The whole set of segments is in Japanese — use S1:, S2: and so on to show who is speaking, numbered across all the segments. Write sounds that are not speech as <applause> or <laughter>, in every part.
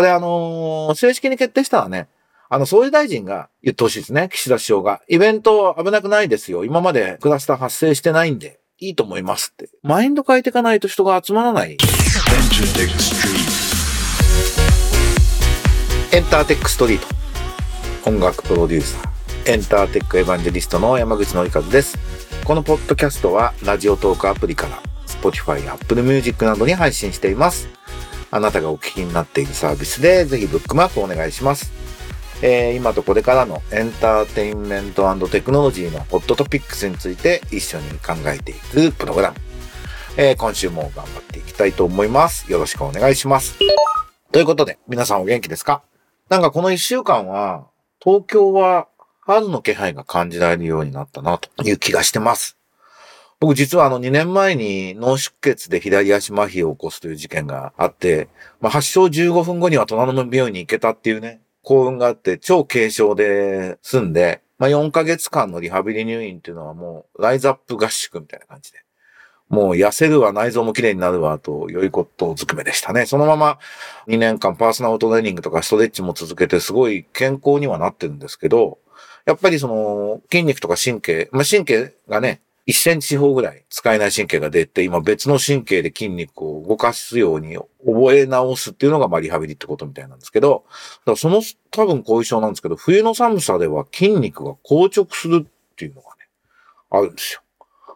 S1: これあのー正式に決定したらね、あの、総理大臣が言ってほしいですね。岸田首相が。イベント危なくないですよ。今までクラスター発生してないんで、いいと思いますって。マインド変えていかないと人が集まらない。エンターテックストリート。音楽プロデューサー。エンターテックエヴァンジェリストの山口のりかずです。このポッドキャストはラジオトークアプリから Spotify や Apple Music などに配信しています。あなたがお聞きになっているサービスでぜひブックマークお願いします。えー今とこれからのエンターテインメントテクノロジーのホットトピックスについて一緒に考えていくプログラム。えー今週も頑張っていきたいと思います。よろしくお願いします。ということで、皆さんお元気ですか？なんかこの一週間は、東京は春の気配が感じられるようになったなという気がしてます。僕実はあの2年前に脳出血で左足麻痺を起こすという事件があって、まあ、発症15分後には隣の病院に行けたっていうね、幸運があって超軽症で済んで、まあ、4ヶ月間のリハビリ入院っていうのはもうライズアップ合宿みたいな感じで。もう痩せるわ、内臓も綺麗になるわ、と良いことずくめでしたね。そのまま2年間パーソナルトレーニングとかストレッチも続けてすごい健康にはなってるんですけど、やっぱりその筋肉とか神経、まあ、神経がね、1センチ四方ぐらい使えない神経が出て、今別の神経で筋肉を動かすように覚え直すっていうのがまあリハビリってことみたいなんですけど、だからその多分後遺症なんですけど、冬の寒さでは筋肉が硬直するっていうのがね、あるんですよ。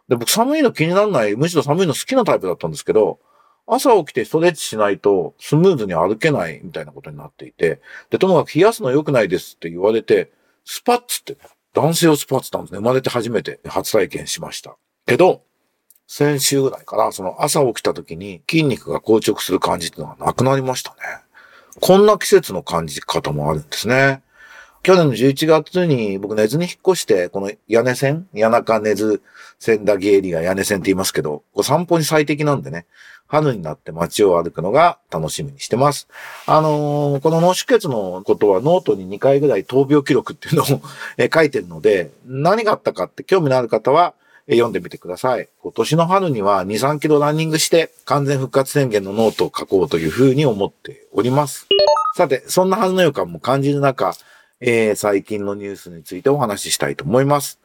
S1: で、僕寒いの気にならない、むしろ寒いの好きなタイプだったんですけど、朝起きてストレッチしないとスムーズに歩けないみたいなことになっていて、で、ともかく冷やすの良くないですって言われて、スパッツってね、男性用スパッツなんですね。生まれて初めて初体験しました。けど、先週ぐらいから、その朝起きた時に筋肉が硬直する感じっていうのがなくなりましたね。こんな季節の感じ方もあるんですね。去年の11月に僕根津に引っ越して、この屋根線谷中根津千駄木エリア屋根線って言いますけど、こ散歩に最適なんでね、春になって街を歩くのが楽しみにしてます。あのーこの脳出血のことはノートに2回ぐらい闘病記録っていうのを <laughs> え書いてるので、何があったかって興味のある方は読んでみてください。今年の春には2、3キロランニングして完全復活宣言のノートを書こうというふうに思っております。さて、そんな春の予感も感じる中、えー最近のニュースについてお話ししたいと思います。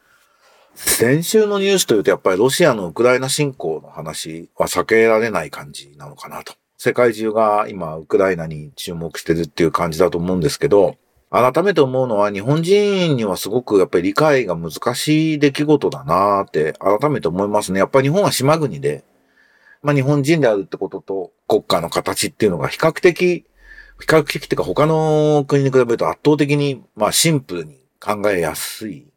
S1: 先週のニュースというとやっぱりロシアのウクライナ侵攻の話は避けられない感じなのかなと。世界中が今ウクライナに注目してるっていう感じだと思うんですけど、改めて思うのは日本人にはすごくやっぱり理解が難しい出来事だなって改めて思いますね。やっぱり日本は島国で、まあ日本人であるってことと国家の形っていうのが比較的、比較的っていうか他の国に比べると圧倒的にまあシンプルに考えやすい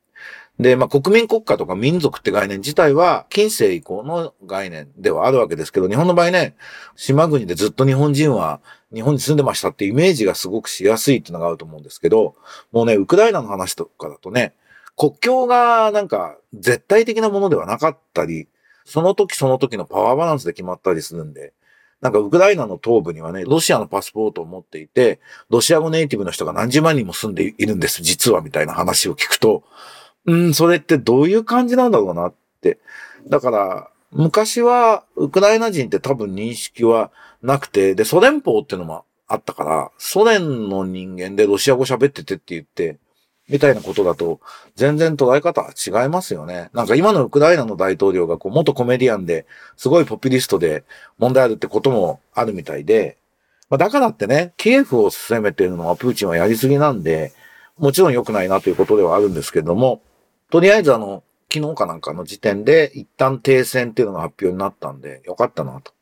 S1: で、まあ、国民国家とか民族って概念自体は、近世以降の概念ではあるわけですけど、日本の場合ね、島国でずっと日本人は日本に住んでましたってイメージがすごくしやすいっていうのがあると思うんですけど、もうね、ウクライナの話とかだとね、国境がなんか絶対的なものではなかったり、その時その時のパワーバランスで決まったりするんで、なんかウクライナの東部にはね、ロシアのパスポートを持っていて、ロシア語ネイティブの人が何十万人も住んでいるんです、実はみたいな話を聞くと、うん、それってどういう感じなんだろうなって。だから、昔はウクライナ人って多分認識はなくて、で、ソ連邦っていうのもあったから、ソ連の人間でロシア語喋っててって言って、みたいなことだと、全然捉え方は違いますよね。なんか今のウクライナの大統領がこう元コメディアンで、すごいポピュリストで問題あるってこともあるみたいで、まあ、だからってね、キエフを攻めてるのはプーチンはやりすぎなんで、もちろん良くないなということではあるんですけれども、とりあえずあの、昨日かなんかの時点で一旦停戦っていうのが発表になったんで、よかったなと。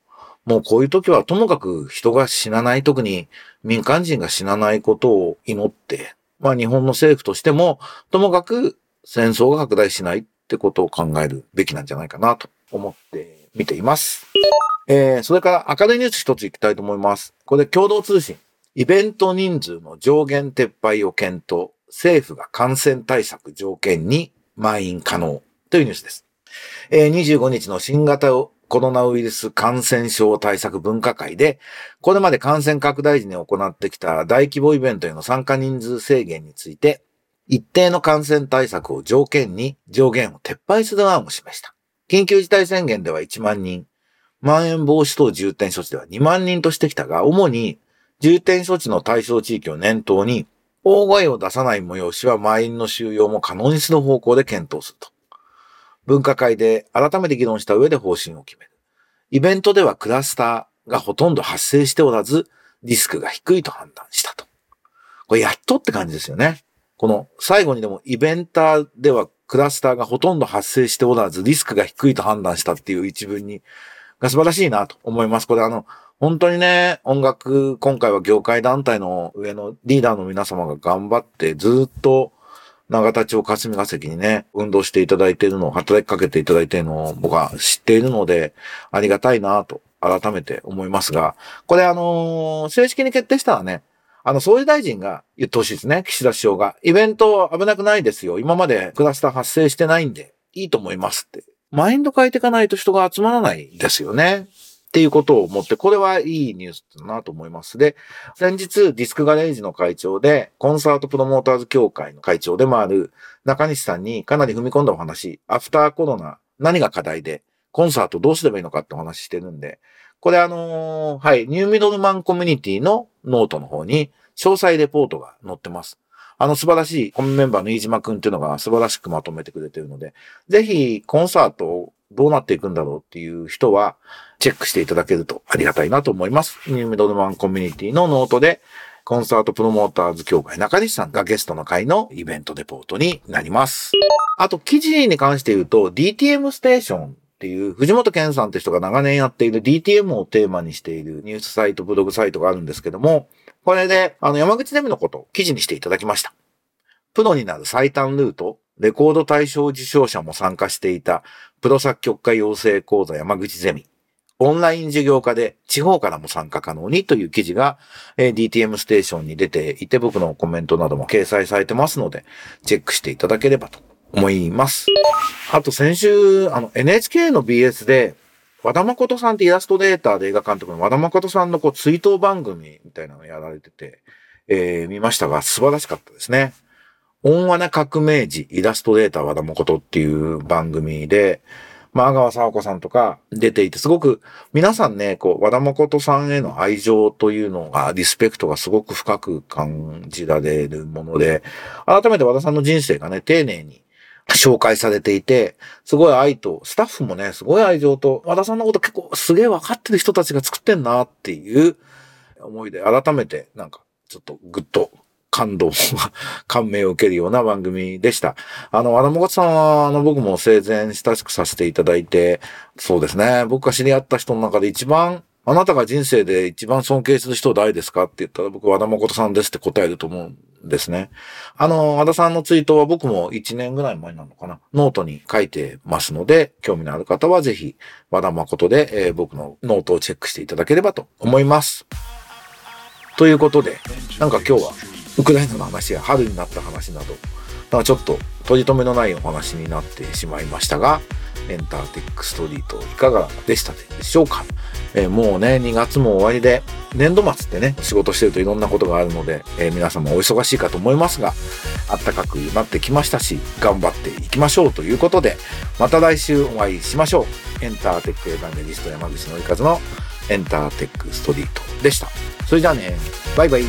S1: もうこういう時はともかく人が死なない、特に民間人が死なないことを祈って、まあ日本の政府としても、ともかく戦争が拡大しないってことを考えるべきなんじゃないかなと思って見ています。えー、それから明るいニュース一ついきたいと思います。これ共同通信。イベント人数の上限撤廃を検討。政府が感染対策条件に満員可能というニュースです。えー25日の新型コロナウイルス感染症対策分科会で、これまで感染拡大時に行ってきた大規模イベントへの参加人数制限について、一定の感染対策を条件に上限を撤廃する案を示した。緊急事態宣言では1万人、まん延防止等重点措置では2万人としてきたが、主に重点措置の対象地域を念頭に、大声を出さない催しは満員の収容も可能にする方向で検討すると。分科会で改めて議論した上で方針を決める。イベントではクラスターがほとんど発生しておらず、リスクが低いと判断したと。これやっとって感じですよね。この最後にでもイベンターではクラスターがほとんど発生しておらず、リスクが低いと判断したっていう一文に、が素晴らしいなと思います。これあの、本当にね、音楽、今回は業界団体の上のリーダーの皆様が頑張ってずっと長田町霞が関にね、運動していただいているのを、働きかけていただいているのを僕は知っているので、ありがたいなと改めて思いますが、これあのー正式に決定したらね、あの、総理大臣が言ってほしいですね。岸田首相が。イベント危なくないですよ。今までクラスター発生してないんで、いいと思いますって。マインド変えていかないと人が集まらないですよね。っていうことを思って、これはいいニュースだなと思います。で、先日ディスクガレージの会長で、コンサートプロモーターズ協会の会長でもある中西さんにかなり踏み込んだお話、アフターコロナ何が課題で、コンサートどうすればいいのかってお話してるんで、これあのーはい、ニューミドルマンコミュニティのノートの方に詳細レポートが載ってます。あの素晴らしいコミメンバーの飯島くんっていうのが素晴らしくまとめてくれてるので、ぜひコンサートどうなっていくんだろうっていう人はチェックしていただけるとありがたいなと思います。ニューミドルマンコミュニティのノートでコンサートプロモーターズ協会中西さんがゲストの回のイベントレポートになります。あと記事に関して言うと DTM ステーションっていう藤本健さんって人が長年やっている DTM をテーマにしているニュースサイト、ブログサイトがあるんですけども、これであの山口ゼミのことを記事にしていただきました。プロになる最短ルート、レコード大賞受賞者も参加していたプロ作曲家養成講座山口ゼミ。オンライン授業化で地方からも参加可能にという記事が、え DTM ステーションに出ていて僕のコメントなども掲載されてますので、チェックしていただければと思います。あと先週、あの NHK の BS で、和田誠さんってイラストレーターで映画監督の和田誠さんのこう追悼番組みたいなのをやられてて、えー見ましたが素晴らしかったですね。温和な革命児イラストレーター和田誠っていう番組で、まあ、阿川佐和子さんとか出ていて、すごく皆さんね、こう、和田誠さんへの愛情というのが、リスペクトがすごく深く感じられるもので、改めて和田さんの人生がね、丁寧に紹介されていて、すごい愛と、スタッフもね、すごい愛情と、和田さんのこと結構すげえ分かってる人たちが作ってんなっていう思いで、改めてなんか、ちょっとグッと感動、<laughs> 感銘を受けるような番組でした。あの、和田誠さんは、あの、僕も生前親しくさせていただいて、そうですね、僕が知り合った人の中で一番、あなたが人生で一番尊敬する人誰ですかって言ったら僕は和田誠さんですって答えると思うんですね。あの、和田さんのツイートは僕も1年ぐらい前なのかな。ノートに書いてますので、興味のある方はぜひ和田誠で、えー僕のノートをチェックしていただければと思います。ということで、なんか今日はウクライナの話や春になった話など、なんかちょっと取り留めのないお話になってしまいましたが、エンターテックストリートいかがでしたでしょうか、えーもうね、2月も終わりで、年度末ってね、仕事してるといろんなことがあるので、えー皆様お忙しいかと思いますが、暖かくなってきましたし、頑張っていきましょうということで、また来週お会いしましょう。エンターテックエヴァンゲリスト山口のりかずのエンターテックストリートでした。それじゃあね、バイバイ。